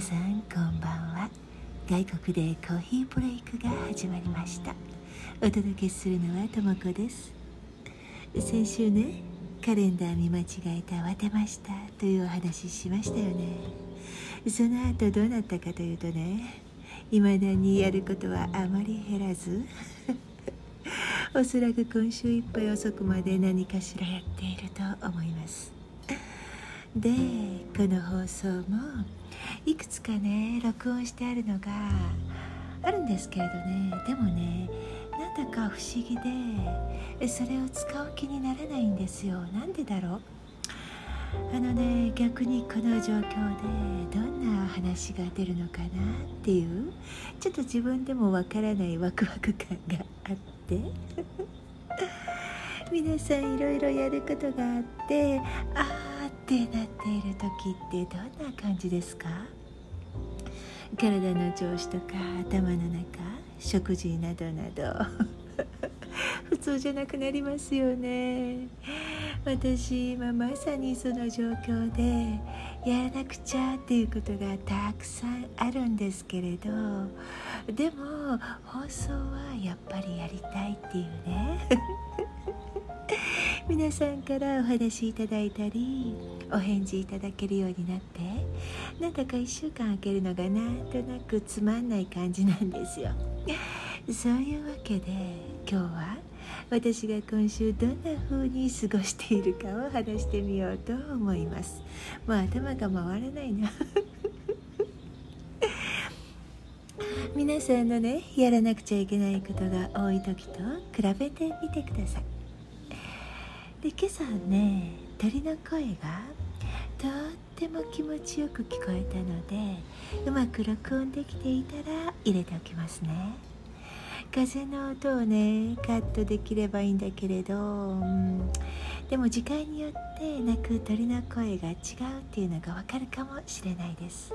さんこんばんは。外国でコーヒーブレイクが始まりました。お届けするのはともこです。先週ねカレンダー見間違えて慌てましたというお話しましたよね。その後どうなったかというとね未だにやることはあまり減らず おそらく今週いっぱい遅くまで何かしらやっていると思います。でこの放送もいくつかね録音してあるのがあるんですけれどね。でもねなんだか不思議でそれを使う気にならないんですよ。なんでだろう？あのね逆にこの状況でどんな話が出るのかなっていうちょっと自分でもわからないワクワク感があって。皆さんいろいろやることがあってあーってなっている時ってどんな感じですか？体の調子とか頭の中食事などなど。普通じゃなくなりますよね。私今まさにその状況でやらなくちゃっていうことがたくさんあるんですけれどでも放送はやっぱりやりたいっていうね。皆さんからお話いただいたりお返事いただけるようになってなんだか1週間空けるのがなんとなくつまんない感じなんですよ。そういうわけで今日は私が今週どんな風に過ごしているかを話してみようと思います。もう頭が回らないな。皆さんのねやらなくちゃいけないことが多い時と比べてみてください。で今朝ね鳥の声がとっても気持ちよく聞こえたのでうまく録音できていたら入れておきますね。風の音をねカットできればいいんだけれど、うん、でも時間によって鳴く鳥の声が違うっていうのがわかるかもしれないです。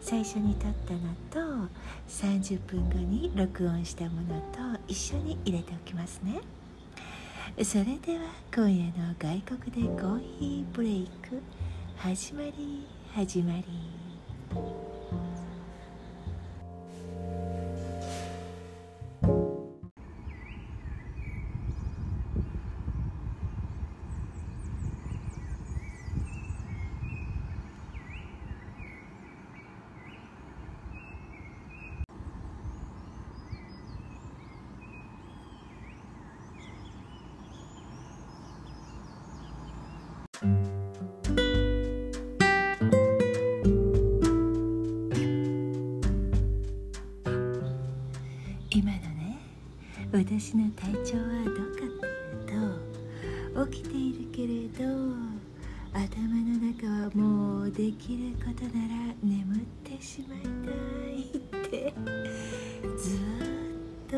最初に撮ったのと30分後に録音したものと一緒に入れておきますね。それでは今夜の外国でコーヒーブレイク始まり始まり私の体調はどうかっていうと起きているけれど頭の中はもうできることなら眠ってしまいたいってず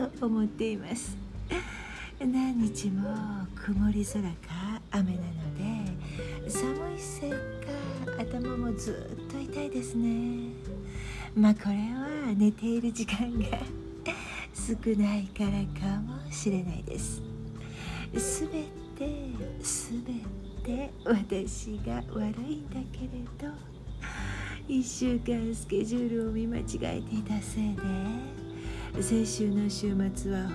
っと思っています。何日も曇り空か雨なので寒いせいか頭もずっと痛いですね。まあこれは寝ている時間が少ないからかもしれないです。すべてすべて私が悪いんだけれど1週間スケジュールを見間違えていたせいで先週の週末はほ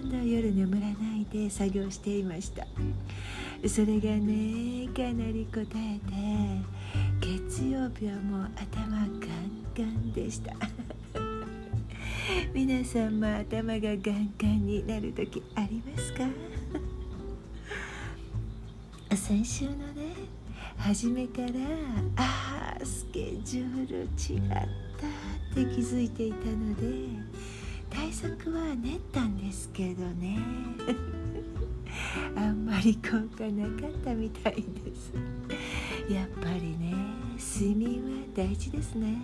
とんど夜眠らないで作業していました。それがねかなり答えて月曜日はもう頭ガンガンでした。皆さんも頭がガンガンになる時ありますか？先週のね初めからああスケジュール違ったって気づいていたので対策は練ったんですけどね。あんまり効果なかったみたいです。やっぱりね睡眠は大事ですね。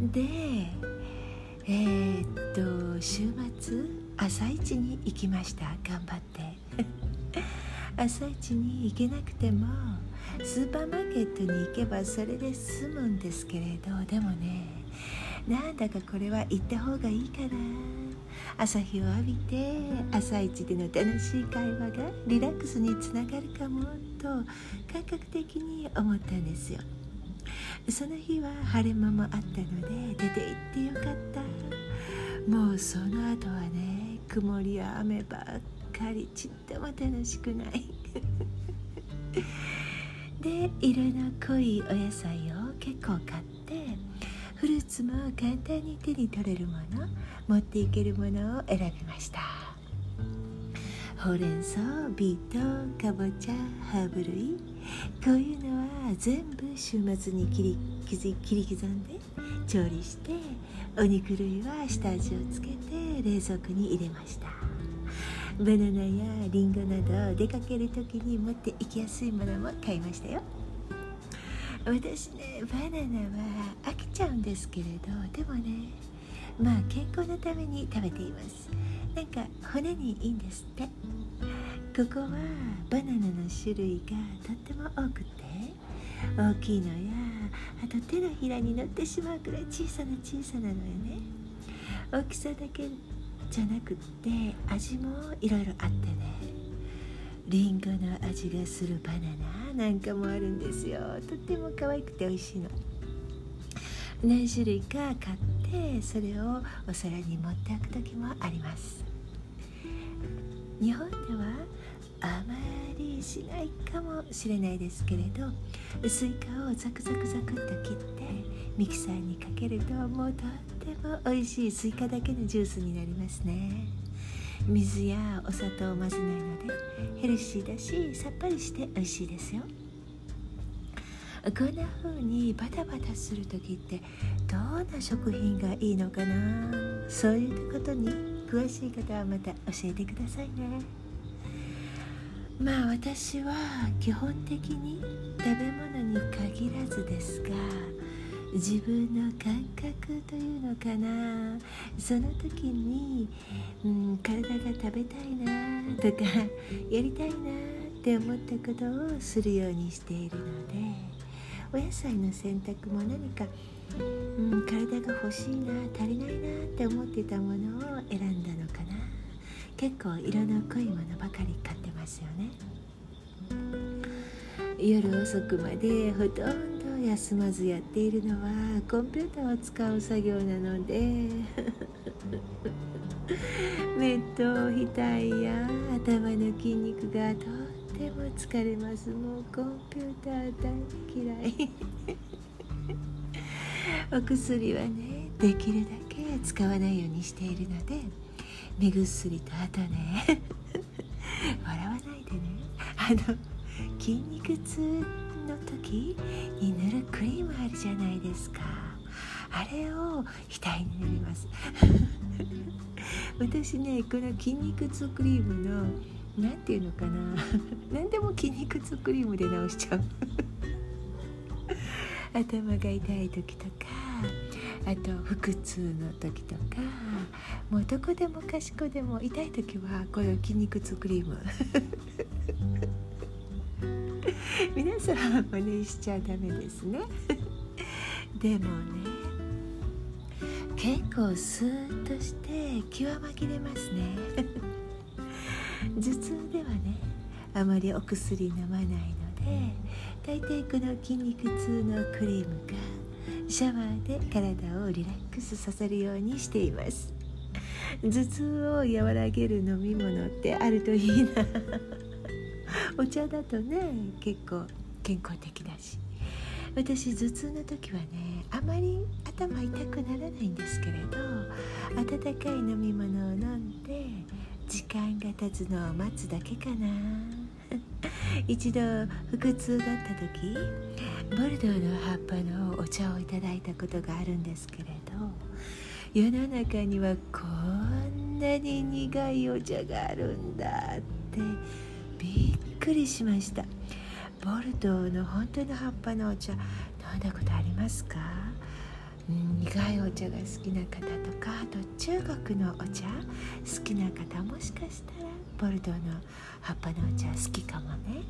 でえー、っと週末朝市に行きました。頑張って。朝市に行けなくてもスーパーマーケットに行けばそれで済むんですけれどでもねなんだかこれは行った方がいいかな。朝日を浴びて朝一での楽しい会話がリラックスにつながるかもと感覚的に思ったんですよ。その日は晴れ間もあったので出て行ってよかった。もうその後はね曇りや雨ばっかりちっとも楽しくない。で色の濃いお野菜を結構買ってフルーツも簡単に手に取れるもの持っていけるものを選びました。ほうれん草ビートかぼちゃハーブ類こういうのは全部週末に切り切り刻んで調理してお肉類は下味をつけて冷蔵庫に入れました。バナナやリンゴなど出かける時に持って行きやすいものも買いましたよ。私ねバナナは飽きちゃうんですけれどでもねまあ健康のために食べています。なんか骨にいいんですって。ここはバナナの種類がとっても多くて大きいのやあと手のひらに乗ってしまうくらい小さな小さなのよね。大きさだけじゃなくって味もいろいろあってね。りんごの味がするバナナなんかもあるんですよ。とっても可愛くて美味しいの。何種類か買ってそれをお皿に盛っておく時もあります。日本ではあまりしないかもしれないですけれどスイカをザクザクザクっと切ってミキサーにかけるともうとっても美味しいスイカだけのジュースになりますね。水やお砂糖を混ぜないのでヘルシーだしさっぱりして美味しいですよ。こんな風にバタバタする時ってどんな食品がいいのかな？そういうことに詳しい方はまた教えてくださいね。まあ私は基本的に食べ物に限らずですが自分の感覚というのかな。その時に、うん、体が食べたいなとかやりたいなって思ったことをするようにしているのでお野菜の選択も何か、うん、体が欲しいな足りないなって思ってたものを選んだのかな。結構色の濃いものばかり買ってますよね。夜遅くまでほとんど休まずやっているのはコンピューターを使う作業なので。目と額や頭の筋肉がとっても疲れます。もうコンピューター大嫌い。お薬はねできるだけ使わないようにしているので目薬とあとね。あの筋肉痛の時に塗るクリームあるじゃないですか。あれを額に塗ります。私ねこの筋肉痛クリームの何ていうのかな。何でも筋肉痛クリームで直しちゃう。頭が痛い時とかあと腹痛の時とかもうどこでもかしこでも痛い時はこの筋肉痛クリーム皆さんは真似しちゃダメですね。でもね結構スーッとして気は紛れますね。頭痛ではねあまりお薬飲まないので大体この筋肉痛のクリームがシャワーで体をリラックスさせるようにしています。頭痛を和らげる飲み物ってあるといいな。お茶だとね結構健康的だし。私頭痛の時はねあまり頭痛くならないんですけれど温かい飲み物を飲んで時間が経つのを待つだけかな。一度腹痛だった時ボルドーの葉っぱのお茶をいただいたことがあるんですけれど世の中にはこんなに苦いお茶があるんだってびっくりしました。ボルドーの本当の葉っぱのお茶飲んだことありますか、苦いお茶が好きな方とかあと中国のお茶好きな方もしかしたらボルドーの葉っぱのお茶好きかもね。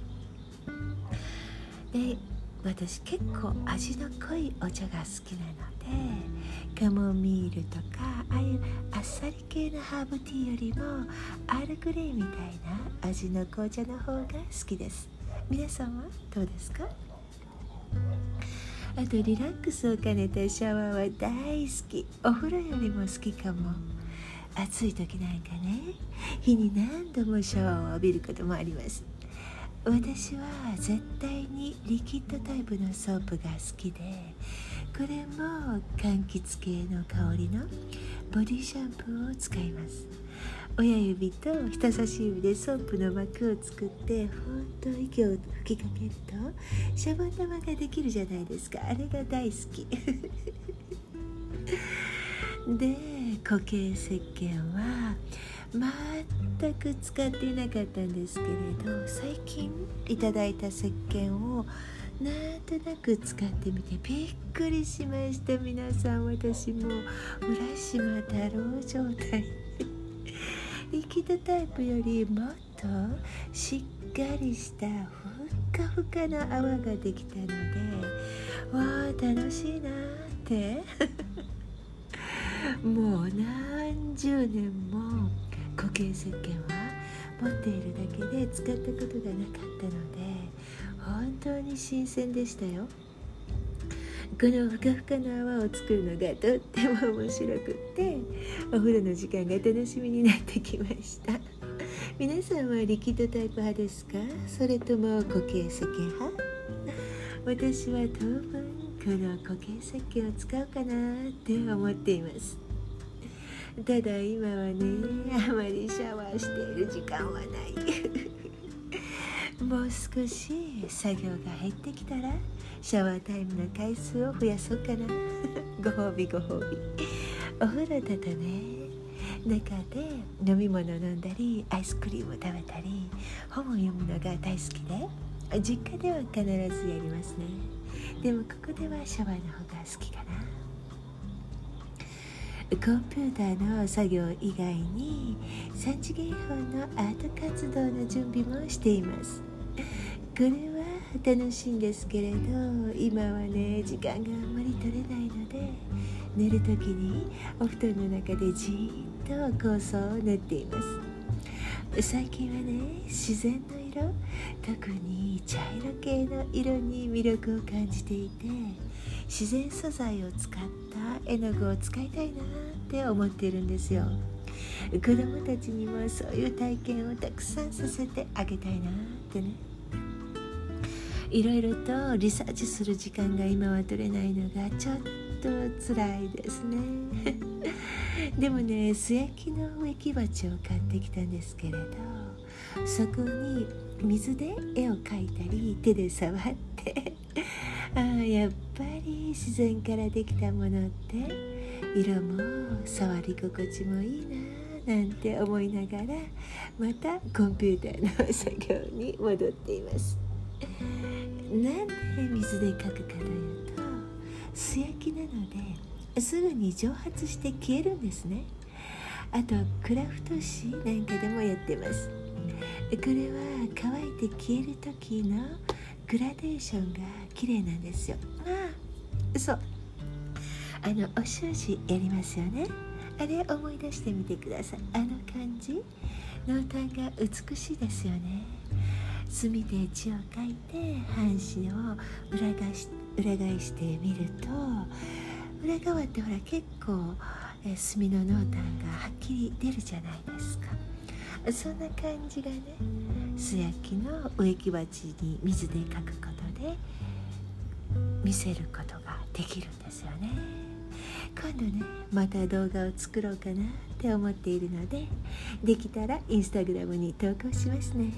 で私結構味の濃いお茶が好きなのでカモミールとかああいうあっさり系のハーブティーよりもアールグレイみたいな味の紅茶の方が好きです。皆さんはどうですか？あとリラックスを兼ねたシャワーは大好き。お風呂よりも好きかも。暑い時なんかね日に何度もシャワーを浴びることもあります。私は絶対にリキッドタイプのソープが好きでこれも柑橘系の香りのボディシャンプーを使います。親指と人差し指でソープの膜を作ってふーっと息を吹きかけるとシャボン玉ができるじゃないですか。あれが大好き。で固形石鹸は全く使っていなかったんですけれど最近いただいた石鹸をなんとなく使ってみてびっくりしました。皆さん私も浦島太郎状態。リキッドタイプよりもっとしっかりしたふっかふかな泡ができたのでわあ楽しいなって。もう何十年も固形石鹸は持っているだけで使ったことがなかったので本当に新鮮でしたよ。このふかふかの泡を作るのがとっても面白くってお風呂の時間が楽しみになってきました。皆さんはリキッドタイプ派ですか？それとも固形石鹸派？私は当分この固形石鹸を使うかなって思っています。ただ今はねあまりシャワーしている時間はない。もう少し作業が減ってきたらシャワータイムの回数を増やそうかな。ご褒美ご褒美。お風呂だとね中で飲み物飲んだりアイスクリームを食べたり本を読むのが大好きで実家では必ずやりますね。でもここではシャワーの方が好きかな。コンピューターの作業以外に3次元法のアート活動の準備もしています。これは楽しいんですけれど今はね時間があんまり取れないので寝る時にお布団の中でじーっと構想を練っています。最近はね自然の色特に茶色系の色に魅力を感じていて自然素材を使った絵の具を使いたいなって思っているんですよ。子供たちにもそういう体験をたくさんさせてあげたいなってね。いろいろとリサーチする時間が今は取れないのがちょっと辛いですね。でもね素焼きの植木鉢を買ってきたんですけれどそこに水で絵を描いたり手で触ってあやっぱり自然からできたものって色も触り心地もいいななんて思いながらまたコンピューターの作業に戻っています。なんで水で描くかというと素焼きなのですぐに蒸発して消えるんですね。あとクラフト紙なんかでもやってます。これは乾いて消える時のグラデーションが綺麗なんですよ。まあ。そう。あのお習字やりますよね。あれ思い出してみてください。あの感じ濃淡が美しいですよね。墨で字を書いて半紙を裏返し裏返してみると裏側ってほら結構、え墨の濃淡がはっきり出るじゃないですか。そんな感じがね素焼きの植木鉢に水で描くことで見せることができるんですよね。今度ねまた動画を作ろうかなって思っているのでできたらインスタグラムに投稿しますね。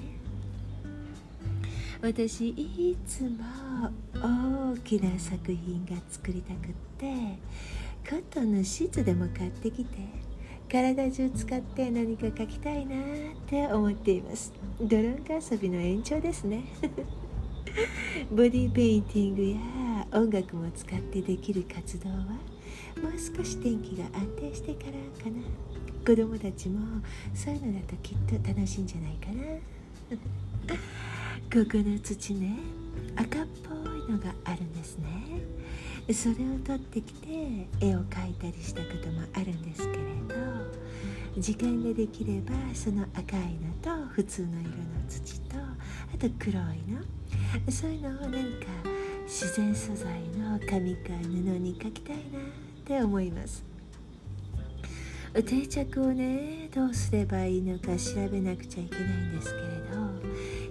私いつも大きな作品が作りたくってコットンのシーツでも買ってきて体中使って何か描きたいなって思っています。ドローンカ遊びの延長ですね。ボディペインティングや音楽も使ってできる活動はもう少し天気が安定してからかな。子供たちもそういうのだときっと楽しいんじゃないかな。ここの土ね赤っぽいのがあるんですね。それを取ってきて絵を描いたりしたこともあるんですけれど時間ができればその赤いのと普通の色の土とあと黒いのそういうのを何か自然素材の紙か布に描きたいなって思います。定着をねどうすればいいのか調べなくちゃいけないんですけれ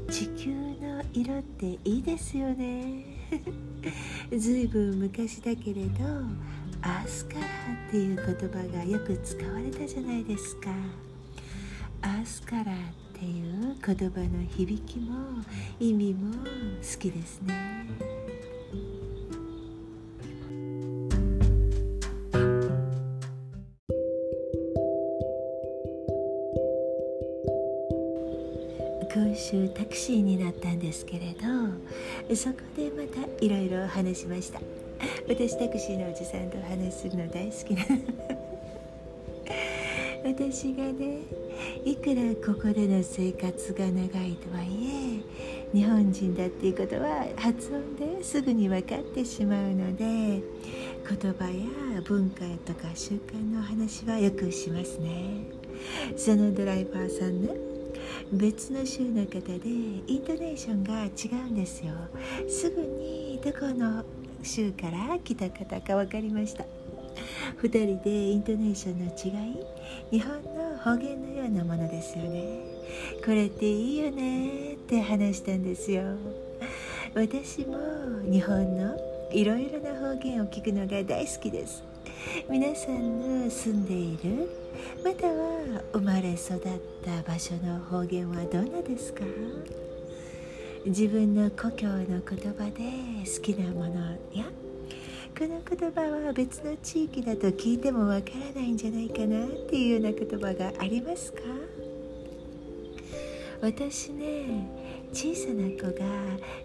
ど地球の色っていいですよね。ずいぶん昔だけれどアースカラっていう言葉がよく使われたじゃないですか。アースカラっていう言葉の響きも意味も好きですね。週タクシーになったんですけれどそこでまたいろいろ話しました。私タクシーのおじさんとお話するの大好きな私がねいくらここでの生活が長いとはいえ日本人だっていうことは発音ですぐに分かってしまうので言葉や文化とか習慣の話はよくしますね。そのドライバーさんね別の州の方でイントネーションが違うんですよ。すぐにどこの州から来た方か分かりました。2人でイントネーションの違い日本の方言のようなものですよね。これっていいよねって話したんですよ。私も日本のいろいろな方言を聞くのが大好きです。皆さんの住んでいるまたは生まれ育った場所の方言はどんなですか？自分の故郷の言葉で好きなものやこの言葉は別の地域だと聞いてもわからないんじゃないかなっていうような言葉がありますか？私ね小さな子が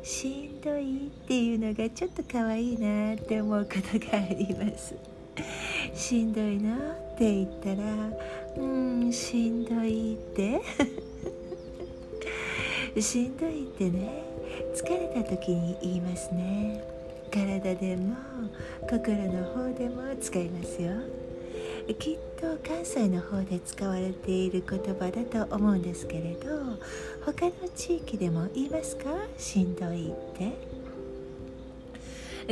しんどいっていうのがちょっと可愛いなって思うことがあります。しんどいなって言ったらうんしんどいって。しんどいってね疲れた時に言いますね。体でも心の方でも使いますよ。きっと関西の方で使われている言葉だと思うんですけれど他の地域でも言いますか？しんどいって。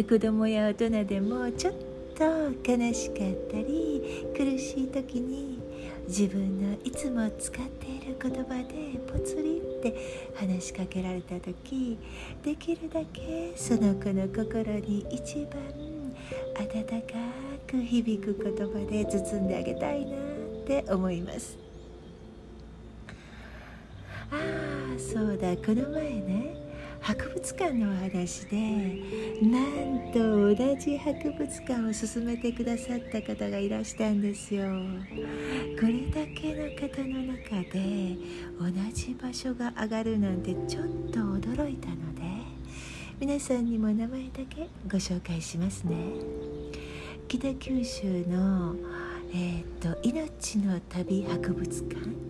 子供や大人でもちょっとと悲しかったり苦しい時に自分のいつも使っている言葉でぽつりって話しかけられた時できるだけその子の心に一番温かく響く言葉で包んであげたいなって思います。ああそうだ。この前ね博物館のお話でなんと同じ博物館を進めてくださった方がいらしたんですよ。これだけの方の中で同じ場所が上がるなんてちょっと驚いたので皆さんにも名前だけご紹介しますね。北九州の、えーと、と命の旅博物館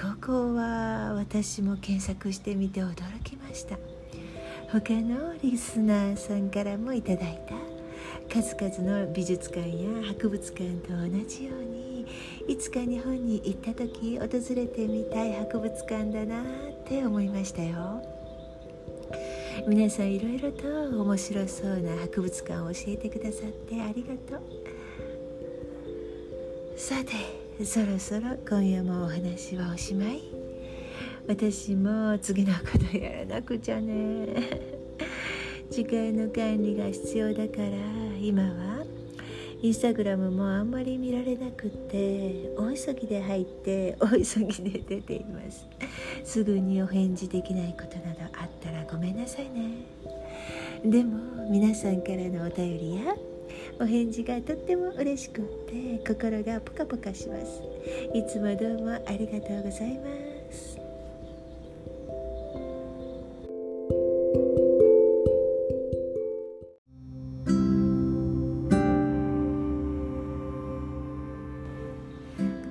ここは私も検索してみて驚きました。他のリスナーさんからもいただいた数々の美術館や博物館と同じようにいつか日本に行った時訪れてみたい博物館だなって思いましたよ。皆さんいろいろと面白そうな博物館を教えてくださってありがとう。さてそろそろ今夜もお話はおしまい。私も次のことやらなくちゃね。時間の管理が必要だから。今はインスタグラムもあんまり見られなくって大急ぎで入って大急ぎで出ています。すぐにお返事できないことなどあったらごめんなさいね。でも皆さんからのお便りやお返事がとっても嬉しくって心がポカポカします。いつもどうもありがとうございます。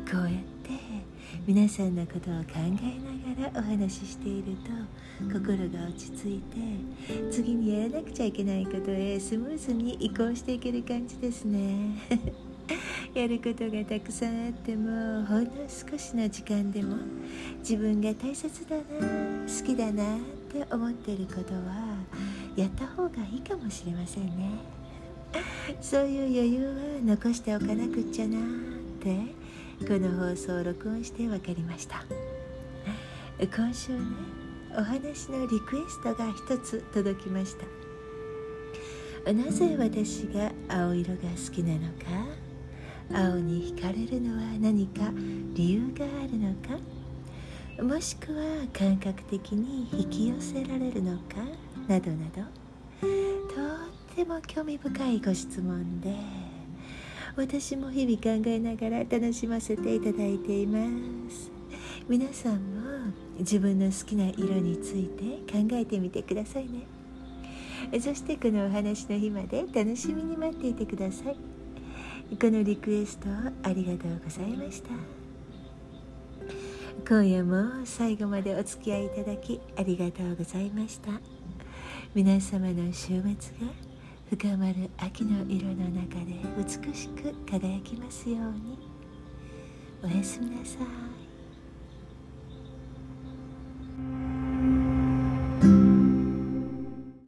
こうやって皆さんのことを考えながららお話ししていると心が落ち着いて次にやらなくちゃいけないことへスムーズに移行していける感じですね。やることがたくさんあってもほんの少しの時間でも自分が大切だな好きだなって思っていることはやった方がいいかもしれませんね。そういう余裕は残しておかなくっちゃなってこの放送を録音して分かりました。今週ねお話のリクエストが一つ届きました。なぜ私が青色が好きなのか青に惹かれるのは何か理由があるのかもしくは感覚的に引き寄せられるのかなどなどとっても興味深いご質問で私も日々考えながら楽しませていただいています。皆さんも自分の好きな色について考えてみてくださいね。そしてこのお話の日まで楽しみに待っていてください。このリクエストありがとうございました。今夜も最後までお付き合いいただきありがとうございました。皆様の週末が深まる秋の色の中で美しく輝きますように。おやすみなさい。